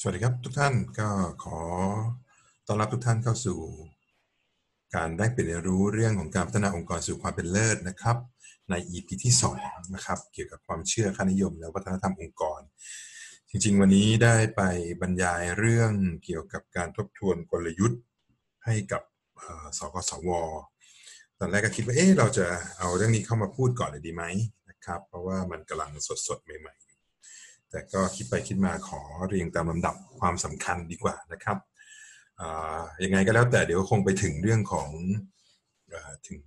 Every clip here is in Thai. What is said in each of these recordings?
สวัสดีครับทุกท่านก็ขอต้อนรับทุกท่านเข้าสู่ การได้เปลี่ยนรู้เรื่องของการพัฒนาองค์กรสู่ความเป็นเลิศนะครับ ใน EP ที่2นะครับเกี่ยวกับความเชื่อค่านิยม และวัฒนธรรมองค์กร จริงๆ วันนี้ได้ไปบรรยายเรื่องเกี่ยวกับการทบทวนกลยุทธ์ให้กับสกสวตอนแรกก็คิดว่าเอ๊ะเราจะเอาเรื่องนี้เข้ามาพูดก่อนเลยดีไหมนะครับ เพราะว่ามันกำลังสดๆใหม่ๆ แต่ก็คิดไปคิดมาขอเรียงตามลำดับความสำคัญดีกว่านะครับยังไงก็แล้วแต่เดี๋ยวคงไปถึงเรื่องของอถึง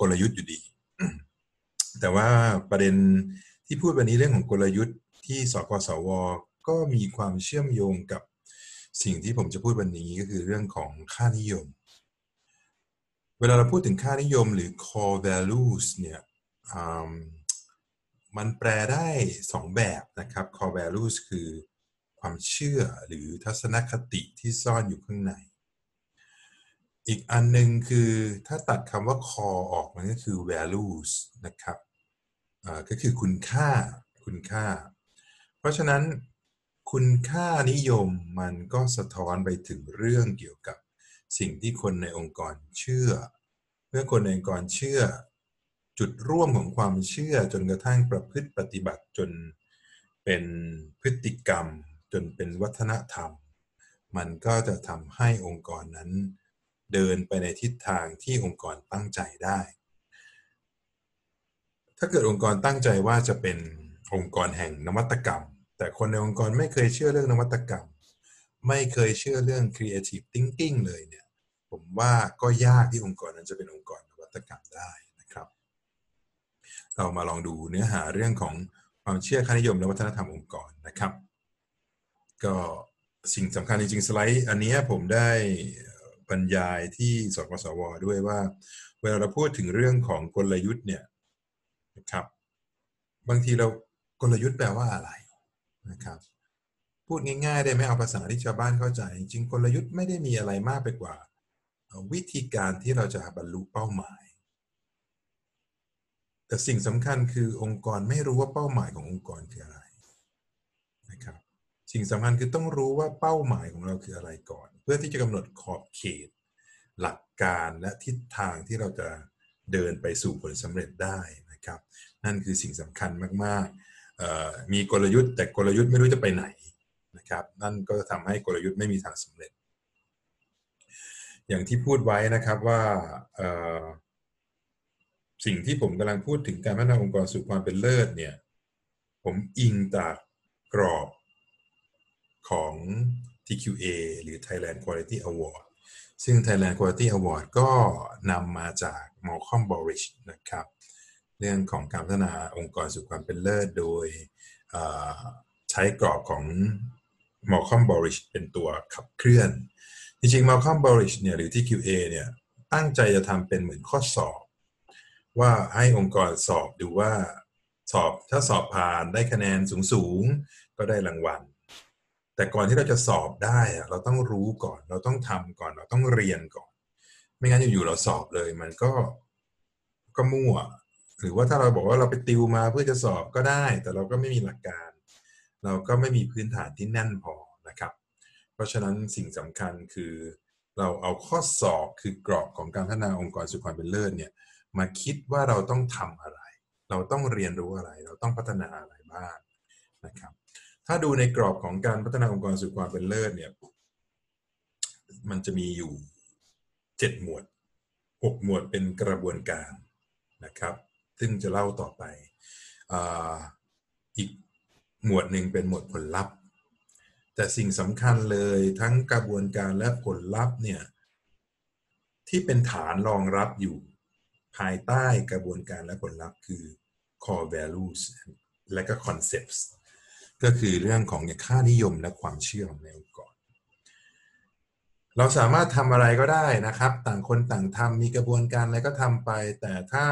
กลยุทธ์อยู่ดี แต่ว่าประเด็นที่พูดวันนี้เรื่องของกลยุทธ์ที่สกสว ก็มีความเชื่อมโยงกับสิ่งที่ผมจะพูดวันนี้ก็คือเรื่องของค่านิยม เวลาเราพูดถึงค่านิยมหรือ core values เนี่ย มันแปลได้ 2 แบบนะครับ core values คือความเชื่อหรือทัศนคติที่ซ่อนอยู่ข้างใน อีกอันหนึ่งคือถ้าตัดคำว่า core ออกมันก็คือ values นะครับก็คือคุณค่าคุณค่า เพราะฉะนั้นคุณค่านิยมมันก็สะท้อนไปถึงเรื่องเกี่ยวกับสิ่งที่คนในองค์กรเชื่อ เมื่อคนในองค์กรเชื่อ จุดร่วมของความเชื่อจนกระทั่งประพฤติปฏิบัติจนเป็นพฤติกรรม จนเป็นวัฒนธรรม มันก็จะทำให้องค์กรนั้น เดินไปในทิศทางที่องค์กรตั้งใจได้ ถ้าเกิดองค์กรตั้งใจว่าจะเป็นองค์กรแห่งนวัตกรรม แต่คนในองค์กรไม่เคยเชื่อเรื่องนวัตกรรม ไม่เคยเชื่อเรื่อง creative thinking เลยเนี่ย ผมว่าก็ยากที่องค์กรนั้นจะเป็นองค์กรนวัตกรรมได้ เรามาลองดูเนื้อหาเรื่องของความเชื่อค่านิยมและวัฒนธรรมองค์กรนะครับ ก็สิ่งสำคัญจริงๆ สไลด์อันนี้ผมได้บรรยายที่สกสว ด้วยว่า เวลาเราพูดถึงเรื่องของกลยุทธ์เนี่ยนะครับ บางทีเรากลยุทธ์แปลว่าอะไรนะครับ พูดง่ายๆได้ไหมเอาภาษาที่ชาวบ้านเข้าใจ จริงกลยุทธ์ไม่ได้มีอะไรมากไปกว่า วิธีการที่เราจะบรรลุเป้าหมาย แต่สิ่งสำคัญคือองค์กรไม่รู้ว่าเป้าหมายขององค์กรคืออะไรนะครับ สิ่งสำคัญคือต้องรู้ว่าเป้าหมายของเราคืออะไรก่อน เพื่อที่จะกำหนดขอบเขต หลักการและทิศทางที่เราจะเดินไปสู่ผลสำเร็จได้นะครับ นั่นคือสิ่งสำคัญมากๆ มีกลยุทธ์ แต่กลยุทธ์ไม่รู้จะไปไหนนะครับ นั่นก็ทำให้กลยุทธ์ไม่มีทางสำเร็จ อย่างที่พูดไว้นะครับว่า สิ่งที่ผมกำลังพูดถึงการพัฒนาองค์กรสู่ความเป็นเลิศเนี่ย ผมอิงจากกรอบของ TQA หรือ Thailand Quality Award ซึ่ง Thailand Quality Award ก็นำมาจาก Malcolm Borish นะครับ เรื่องของการพัฒนาองค์กรสู่ความเป็นเลิศโดยใช้กรอบของ Malcolm Borish เป็นตัวขับเคลื่อน จริงๆ Malcolm Borish เนี่ยหรือ TQA เนี่ยตั้งใจจะทำเป็นเหมือนข้อสอบ ว่าให้องค์กรสอบดูว่าสอบถ้าสอบผ่านได้คะแนนสูงสูงก็ได้รางวัล แต่ก่อนที่เราจะสอบได้เราต้องรู้ก่อน เราต้องทำก่อน เราต้องเรียนก่อน ไม่งั้นอยู่ๆเราสอบเลย มันก็ก็มั่ว หรือว่าถ้าเราบอกว่าเราไปติวมาเพื่อจะสอบก็ได้ แต่เราก็ไม่มีหลักการ เราก็ไม่มีพื้นฐานที่แน่นพอนะครับ เพราะฉะนั้นสิ่งสำคัญคือ เราเอาข้อสอบคือกรอบของการพัฒนาองค์กรสุขความเป็นเลิศเนี่ย มาคิดว่าเราต้องทำอะไร เราต้องเรียนรู้อะไร เราต้องพัฒนาอะไรบ้างนะครับ ถ้าดูในกรอบของการพัฒนาองค์กรสู่ความเป็นเลิศเนี่ย มันจะมีอยู่เจ็ดหมวดหกหมวดเป็นกระบวนการนะครับ ซึ่งจะเล่าต่อไปออีกหมวดหนึ่งเป็นหมวดผลลัพธ์ แต่สิ่งสำคัญเลยทั้งกระบวนการและผลลัพธ์เนี่ยที่เป็นฐานรองรับอยู่ ภายใต้กระบวนการและผลลัพธ์คือ core values และก็ concepts ก็คือเรื่องของค่านิยมและความเชื่อของในองค์กร เราสามารถทำอะไรก็ได้นะครับ ต่างคนต่างทำมีกระบวนการอะไรก็ทำไป แต่ถ้า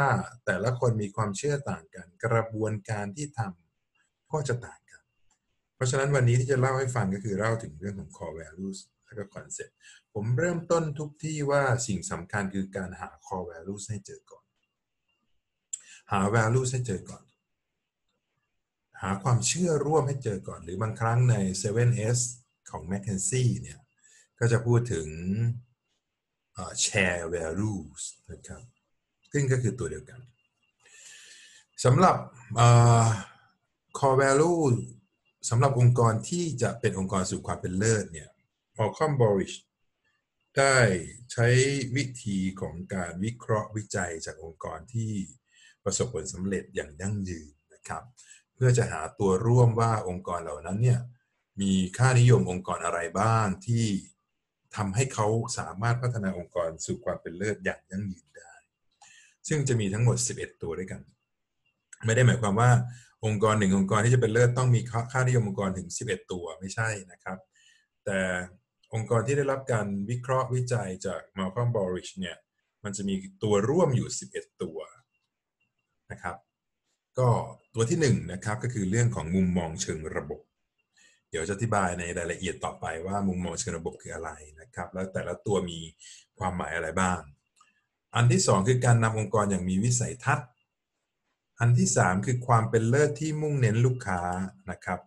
แต่ละคนมีความเชื่อต่างกัน กระบวนการที่ทำก็จะต่างกัน เพราะฉะนั้นวันนี้ที่จะเล่าให้ฟังก็คือเล่าถึงเรื่องของ core values และก็ concept ผมเริ่มต้นทุกที่ว่าสิ่งสำคัญคือการหา core values ให้เจอก่อน หา values ให้เจอก่อน หาความเชื่อร่วมให้เจอก่อน หรือบางครั้งใน 7S ของ m c k เคนซี่เนี่ย ก็จะพูดถึง share values นะครับ ซึ่งก็คือตัวเดียวกันสำหรับ core value สำหรับองค์กรที่จะเป็นองค์กรสู่ความเป็นเลิศเนี่ย Malcolm Borish ได้ใช้วิธีของการวิเคราะห์วิจัยจากองค์กรที่ประสบผลสำเร็จอย่างยั่งยืนนะครับ เพื่อจะหาตัวร่วมว่าองค์กรเหล่านั้นเนี่ยมีค่านิยมองค์กรอะไรบ้างที่ทำให้เขาสามารถพัฒนาองค์กรสู่ความเป็นเลิศอย่างยั่งยืนได้ ซึ่งจะมีทั้งหมด 11 ตัวด้วยกัน ไม่ได้หมายความว่าองค์กรหนึ่งองค์กรที่จะเป็นเลิศต้องมีค่านิยมองค์กรถึง 11 ตัวไม่ใช่นะครับ แต่ องค์กรที่ได้รับการวิเคราะห์วิจัยจาก Malcolm Borish เนี่ย มันจะมีตัวร่วมอยู่ 11 ตัวนะครับ ก็ตัวที่1นนะครับก็คือเรื่องของมุมมองเชิงระบบ เดี๋ยวจะอธิบายในรายละเอียดต่อไปว่ามุมมองเชิงระบบคืออะไรนะครับ แล้วแต่ละตัวมีความหมายอะไรบ้าง อันที่ 2 คือการนำองค์กรอย่างมีวิสัยทัศน์ อันที่ 3 คือความเป็นเลิศที่มุ่งเน้นลูกค้านะครับ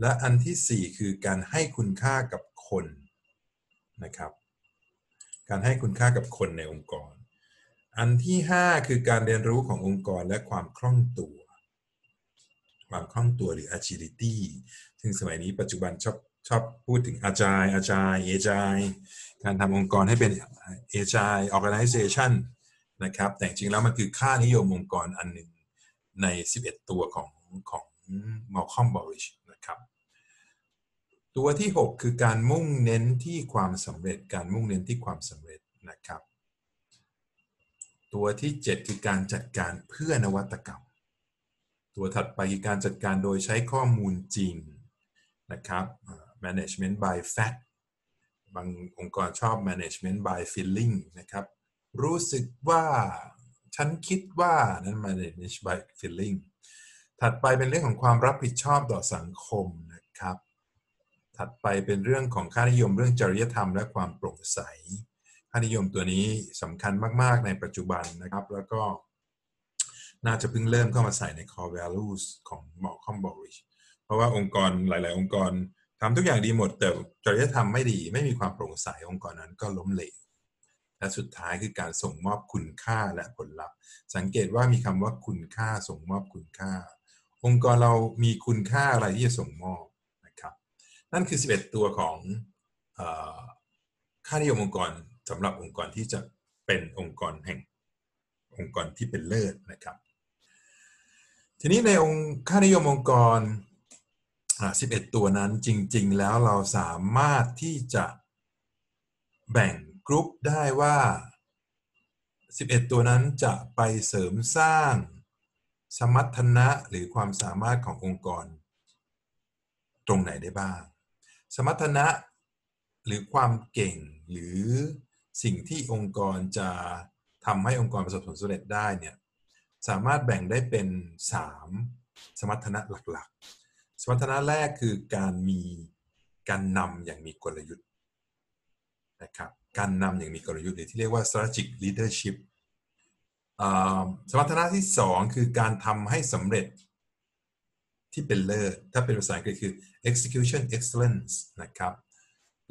และอันที่ 4 คือการให้คุณค่ากับ คนนะครับ การให้คุณค่ากับคนในองค์กร อันที่ 5 คือการเรียนรู้ขององค์กรและความคล่องตัว ความคล่องตัวหรือ agility ซึ่งสมัยนี้ปัจจุบันชอบชอบพูดถึง agile agile agile การทำองค์กรให้เป็น agile organization นะครับ แต่จริงแล้วมันคือค่านิยมองค์กรอันหนึ่งใน 11 ตัวของของ Malcolm Borish นะครับ ตัวที่ 6 คือการมุ่งเน้นที่ความสำเร็จ การมุ่งเน้นที่ความสำเร็จนะครับ ตัวที่ 7 คือการจัดการเพื่อนวัตกรรม ตัวถัดไปคือการจัดการโดยใช้ข้อมูลจริงนะครับ management by fact บางองค์กรชอบ management by feeling นะครับ รู้สึกว่าฉันคิดว่านั้น management by feeling ถัดไปเป็นเรื่องของความรับผิดชอบต่อสังคมนะครับ ถัดไปเป็นเรื่องของค่านิยมเรื่องจริยธรรมและความโปร่งใส ค่านิยมตัวนี้สำคัญมาก ๆ ในปัจจุบันนะครับ แล้วก็น่าจะเพิ่งเริ่มเข้ามาใส่ใน core values ของ Malcolm Borish เพราะว่าองค์กรหลาย ๆ องค์กรทำทุกอย่างดีหมด แต่จริยธรรมไม่ดี ไม่มีความโปร่งใสองค์กรนั้นก็ล้มเหลวและสุดท้ายคือการส่งมอบคุณค่าและผลลัพธ์ สังเกตว่ามีคำว่าคุณค่าส่งมอบคุณค่า องค์กรเรามีคุณค่าอะไรที่จะส่งมอบ นั่นคือ 11 ตัวของค่านิยมองค์กรสำหรับองค์กรที่จะเป็นองค์กรแห่งองค์กรที่เป็นเลิศนะครับ ทีนี้ในองค์ค่านิยมองค์กร 11 ตัวนั้นจริง ๆ แล้วเราสามารถที่จะแบ่งกรุ๊ปได้ว่า 11 ตัวนั้นจะไปเสริมสร้างสมรรถนะหรือความสามารถขององค์กร ตรงไหนได้บ้าง สมรรถนะหรือความเก่งหรือสิ่งที่องค์กรจะทำให้องค์กรประสบผลสำเร็จได้เนี่ยสามารถแบ่งได้เป็น 3 สมรรถนะหลักๆ สมรรถนะแรกคือการมีการนำอย่างมีกลยุทธ์นะครับการนำอย่างมีกลยุทธ์หรือที่เรียกว่า strategic leadership สมรรถนะที่ 2 คือการทำให้สำเร็จ ที่เป็นเลิศถ้าเป็นภาษาอังกฤษคือ execution excellence นะครับ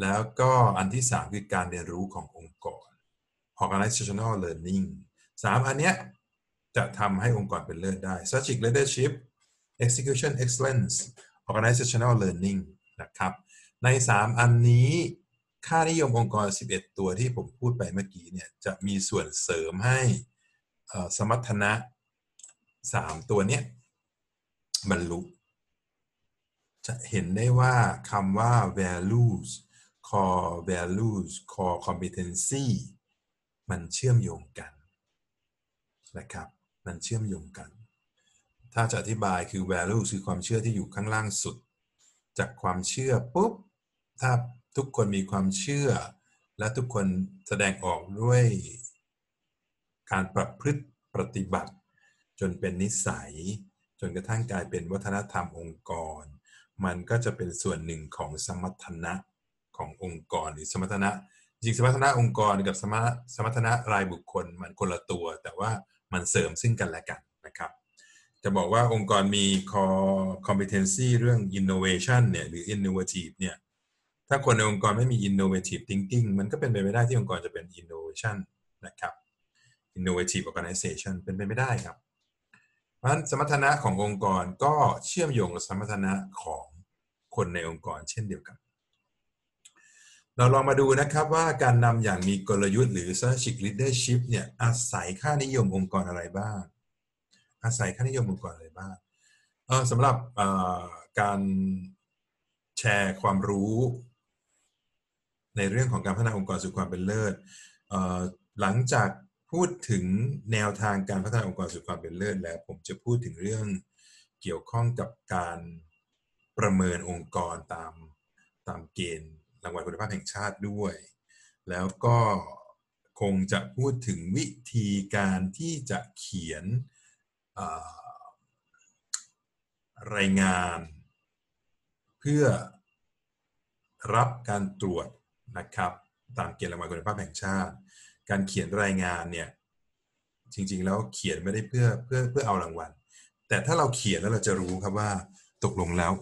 แล้วก็อันที่ 3 คือการเรียนรู้ขององค์กร organizational learning 3 อันเนี้ยจะทำให้องค์กรเป็นเลิศได้ strategic leadership execution excellence organizational learning นะครับ ใน 3 อันนี้ ค่านิยมองค์กร 11 ตัวที่ผมพูดไปเมื่อกี้เนี่ยจะมีส่วนเสริมให้สมรรถนะ 3 ตัวเนี้ย บรรลุ จะเห็นได้ว่าคำว่า values core values core competency มันเชื่อมโยงกันนะครับ มันเชื่อมโยงกัน ถ้าจะอธิบายคือ values คือความเชื่อที่อยู่ข้างล่างสุด จากความเชื่อปุ๊บ ถ้าทุกคนมีความเชื่อ และทุกคนแสดงออกด้วย การประพฤติปฏิบัติ จนเป็นนิสัย จนกระทั่งกลายเป็นวัฒนธรรมองค์กร มันก็จะเป็นส่วนหนึ่งของสมรรถนะขององค์กรหรือสมรรถนะจริงสมรรถนะองค์กรกับสมรสมรรถนะรายบุคคลมันคนละตัว แต่ว่ามันเสริมซึ่งกันและกันนะครับ จะบอกว่าองค์กรมี core competency เรื่อง innovation เนี่ยหรือ innovative เนี่ยถ้าคนในองค์กรไม่มี innovative thinking มันก็เป็นไปไม่ได้ที่องค์กรจะเป็น innovation นะครับ innovative organization เป็นไปไม่ได้ครับ เพราะฉะนั้นสมรรถนะขององค์กรก็เชื่อมโยงกับสมรรถนะของคนในองค์กรเช่นเดียวกัน เราลองมาดูนะครับว่าการนำอย่างมีกลยุทธ์หรือ strategic leadership เนี่ยอาศัยค่านิยมองค์กรอะไรบ้าง อาศัยค่านิยมองค์กรอะไรบ้างสำหรับการแชร์ความรู้ ในเรื่องของการพัฒนาองค์กรสู่ความเป็นเลิศหลังจาก พูดถึงแนวทางการพัฒนาองค์กรสู่ความเป็นเลิศแล้ว ผมจะพูดถึงเรื่องเกี่ยวข้องกับการประเมินองค์กรตามตามเกณฑ์รางวัลคุณภาพแห่งชาติด้วย แล้วก็คงจะพูดถึงวิธีการที่จะเขียนรายงาน เพื่อรับการตรวจนะครับ ตามเกณฑ์รางวัลคุณภาพแห่งชาติ การเขียนรายงานเนี่ยจริง ๆ แล้วเขียนไม่ได้เพื่อเพื่อเพื่อเอารางวัล แต่ถ้าเราเขียนแล้วเราจะรู้ครับว่าตกลงแล้ว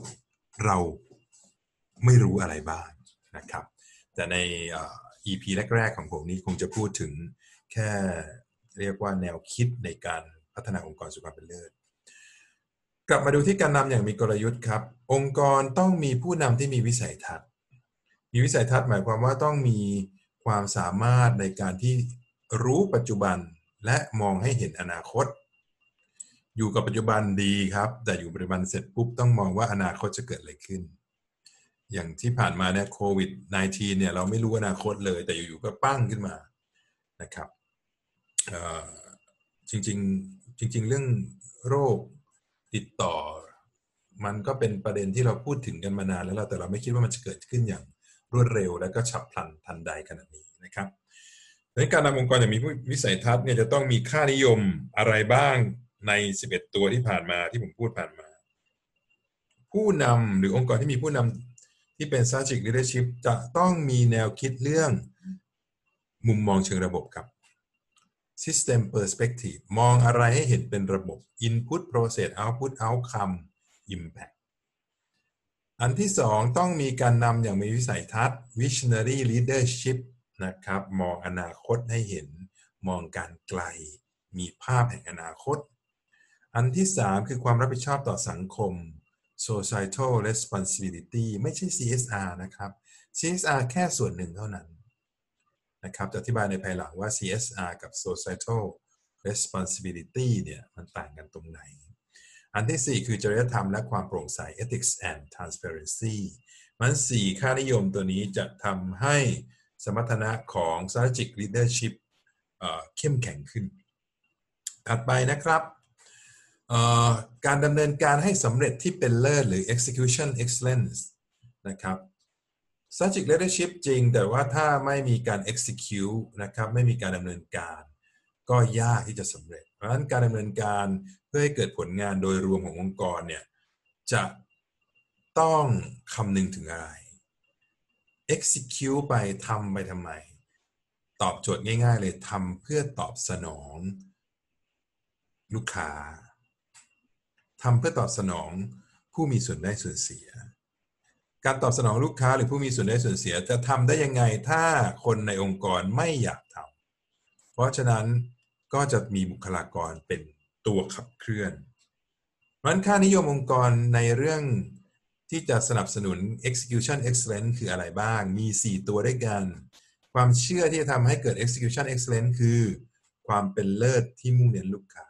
เราไม่รู้อะไรบ้างนะครับ แต่ใน EP แรก ๆ ของผมนี้คงจะพูดถึงแค่เรียกว่าแนวคิดในการพัฒนาองค์กรสุขภาพเป็นเลิศกลับมาดูที่การนำอย่างมีกลยุทธ์ครับ องค์กรต้องมีผู้นำที่มีวิสัยทัศน์ มีวิสัยทัศน์หมายความว่าต้องมี ความสามารถในการที่รู้ปัจจุบันและมองให้เห็นอนาคต อยู่กับปัจจุบันดีครับ แต่อยู่ปัจจุบันเสร็จปุ๊บต้องมองว่าอนาคตจะเกิดอะไรขึ้น อย่างที่ผ่านมาเนี่ยโควิด -19 เนี่ยเราไม่รู้อนาคตเลย แต่อยู่ๆก็ปั้งขึ้นมานะครับจริงๆจริง ๆ เรื่องโรคติดต่อ มันก็เป็นประเด็นที่เราพูดถึงกันมานานแล้วแต่เราไม่คิดว่ามันจะเกิดขึ้นอย่าง รวดเร็ว และก็ฉับพลันทันใดขนาดนี้นะครับในการนำองค์กรอย่างมีวิสัยทัศน์เนี่ยจะต้องมีค่านิยมอะไรบ้างใน 11 ตัวที่ผ่านมาที่ผมพูดผ่านมา ผู้นำหรือองค์กรที่มีผู้นำที่เป็น strategic leadership จะต้องมีแนวคิดเรื่องมุมมองเชิงระบบครับ system perspective มองอะไรให้เห็นเป็นระบบ input process output outcome impact อันที่สองต้องมีการนำอย่างมีวิสัยทัศน์ visionary leadership นะครับ มองอนาคตให้เห็น มองการไกล มีภาพแห่งอนาคต อันที่สามคือความรับผิดชอบต่อสังคม societal responsibility ไม่ใช่ CSR นะครับ CSR แค่ส่วนหนึ่งเท่านั้นนะครับ จะอธิบายในภายหลังว่า CSR กับ societal responsibility เนี่ย มันต่างกันตรงไหน อันที่ 4 คือจริยธรรมและความโปร่งใส ethics and transparency มันสี่ค่านิยมตัวนี้จะทำให้สมรรถนะของ strategic leadership เข้มแข็งขึ้น ถัดไปนะครับการดำเนินการให้สำเร็จที่เป็นเลิศหรือ execution excellence นะครับ strategic leadership จริง แต่ว่าถ้าไม่มีการ execute นะครับ ไม่มีการดำเนินการ ก็ยากที่จะสำเร็จ เพราะฉะนั้นการดำเนินการเพื่อให้เกิดผลงานโดยรวมขององค์กรเนี่ยจะต้องคำนึงถึงอะไร execute ไปทำไปทำไม ตอบโจทย์ง่าย ๆ เลยทำเพื่อตอบสนอง ลูกค้าทำเพื่อตอบสนองผู้มีส่วนได้ส่วนเสีย การตอบสนองลูกค้าหรือผู้มีส่วนได้ส่วนเสีย จะทำได้ยังไงถ้าคนในองค์กรไม่อยากทำเพราะฉะนั้น ก็จะมีบุคลากรเป็นตัวขับเคลื่อนรันค่านิยมองค์กรในเรื่องที่จะสนับสนุน execution excellence คืออะไรบ้าง มี 4 ตัวด้วยกัน ความเชื่อที่จะทำให้เกิด execution excellence คือ ความเป็นเลิศที่มุ่งเน้นลูกค้า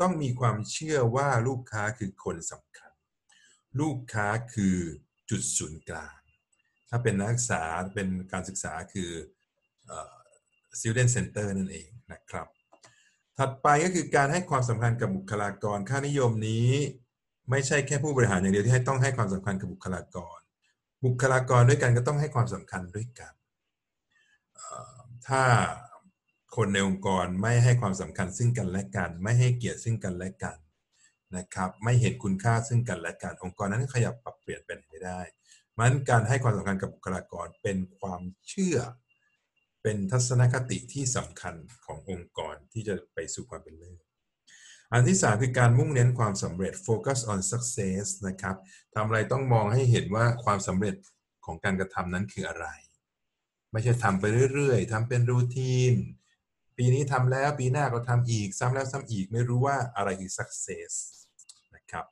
ต้องมีความเชื่อว่าลูกค้าคือคนสำคัญ ลูกค้าคือจุดศูนย์กลาง ถ้าเป็นนักศึกษาเป็นการศึกษาคือ student center นั่นเองนะครับ ถัดไปก็คือการให้ความสำคัญกับบุคลากร ค่านิยมนี้ ไม่ใช่แค่ผู้บริหารอย่างเดียวที่ให้ต้องให้ความสำคัญกับบุคลากร บุคลากรด้วยกันก็ต้องให้ความสำคัญด้วยกันถ้าคนในองค์กรไม่ให้ความสำคัญซึ่งกันและกัน ไม่ให้เกียรติซึ่งกันและกันนะครับ ไม่เห็นคุณค่าซึ่งกันและกัน องค์กรนั้นขยับปรับเปลี่ยนเป็นไม่ได้มันการให้ความสำคัญกับบุคลากรเป็นความเชื่อ เป็นทัศนคติที่สำคัญขององค์กรที่จะไปสู่ความเป็นเลิศอันที่สามคือการมุ่งเน้นความสำเร็จ focus on success นะครับทำอะไรต้องมองให้เห็นว่าความสำเร็จของการกระทำนั้นคืออะไร ไม่ใช่ทำไปเรื่อยๆทำเป็นรูทีน ปีนี้ทำแล้วปีหน้าก็ทำอีก ซ้ำแล้วซ้ำอีกไม่รู้ว่าอะไรคือ success นะครับ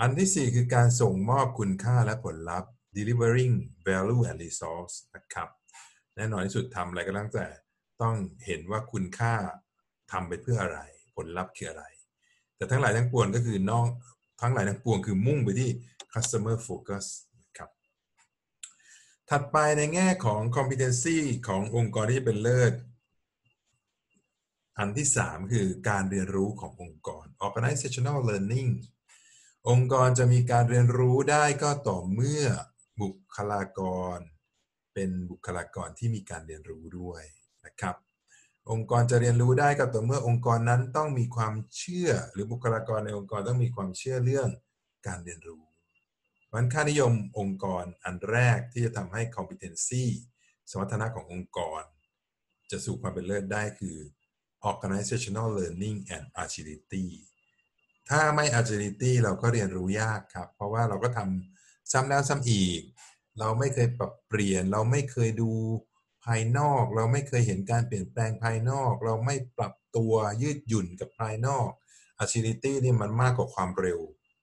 อันที่สี่คือการส่งมอบคุณค่าและผลลัพธ์ delivering value and resource นะครับ แน่นอนที่สุดทำอะไรก็แล้วแต่ต้องเห็นว่าคุณค่าทำไปเพื่ออะไร ผลลัพธ์คืออะไร แต่ทั้งหลายทั้งปวงก็คือนอกทั้งหลายทั้งปวงคือมุ่งไปที่ customer focus ครับถัดไปในแง่ของ competency ขององค์กรที่จะเป็นเลิศอันที่ 3 คือการเรียนรู้ขององค์กร organizational learning องค์กรจะมีการเรียนรู้ได้ก็ต่อเมื่อบุคลากร เป็นบุคลากรที่มีการเรียนรู้ด้วยนะครับ องค์กรจะเรียนรู้ได้ก็ต่อเมื่อองค์กรนั้นต้องมีความเชื่อ หรือบุคลากรในองค์กรต้องมีความเชื่อเรื่องการเรียนรู้วันค่านิยมองค์กรอันแรกที่จะทำให้ competency สมรรถนะขององค์กร จะสู่ความเป็นเลิศได้คือ organizational learning and agility ถ้าไม่ agility เราก็เรียนรู้ยากครับ เพราะว่าเราก็ทำซ้ำแล้วซ้ำอีก เราไม่เคยปรับเปลี่ยน เราไม่เคยดูภายนอก เราไม่เคยเห็นการเปลี่ยนแปลงภายนอก เราไม่ปรับตัวยืดหยุ่นกับภายนอก agility นี่มันมากกว่าความเร็ว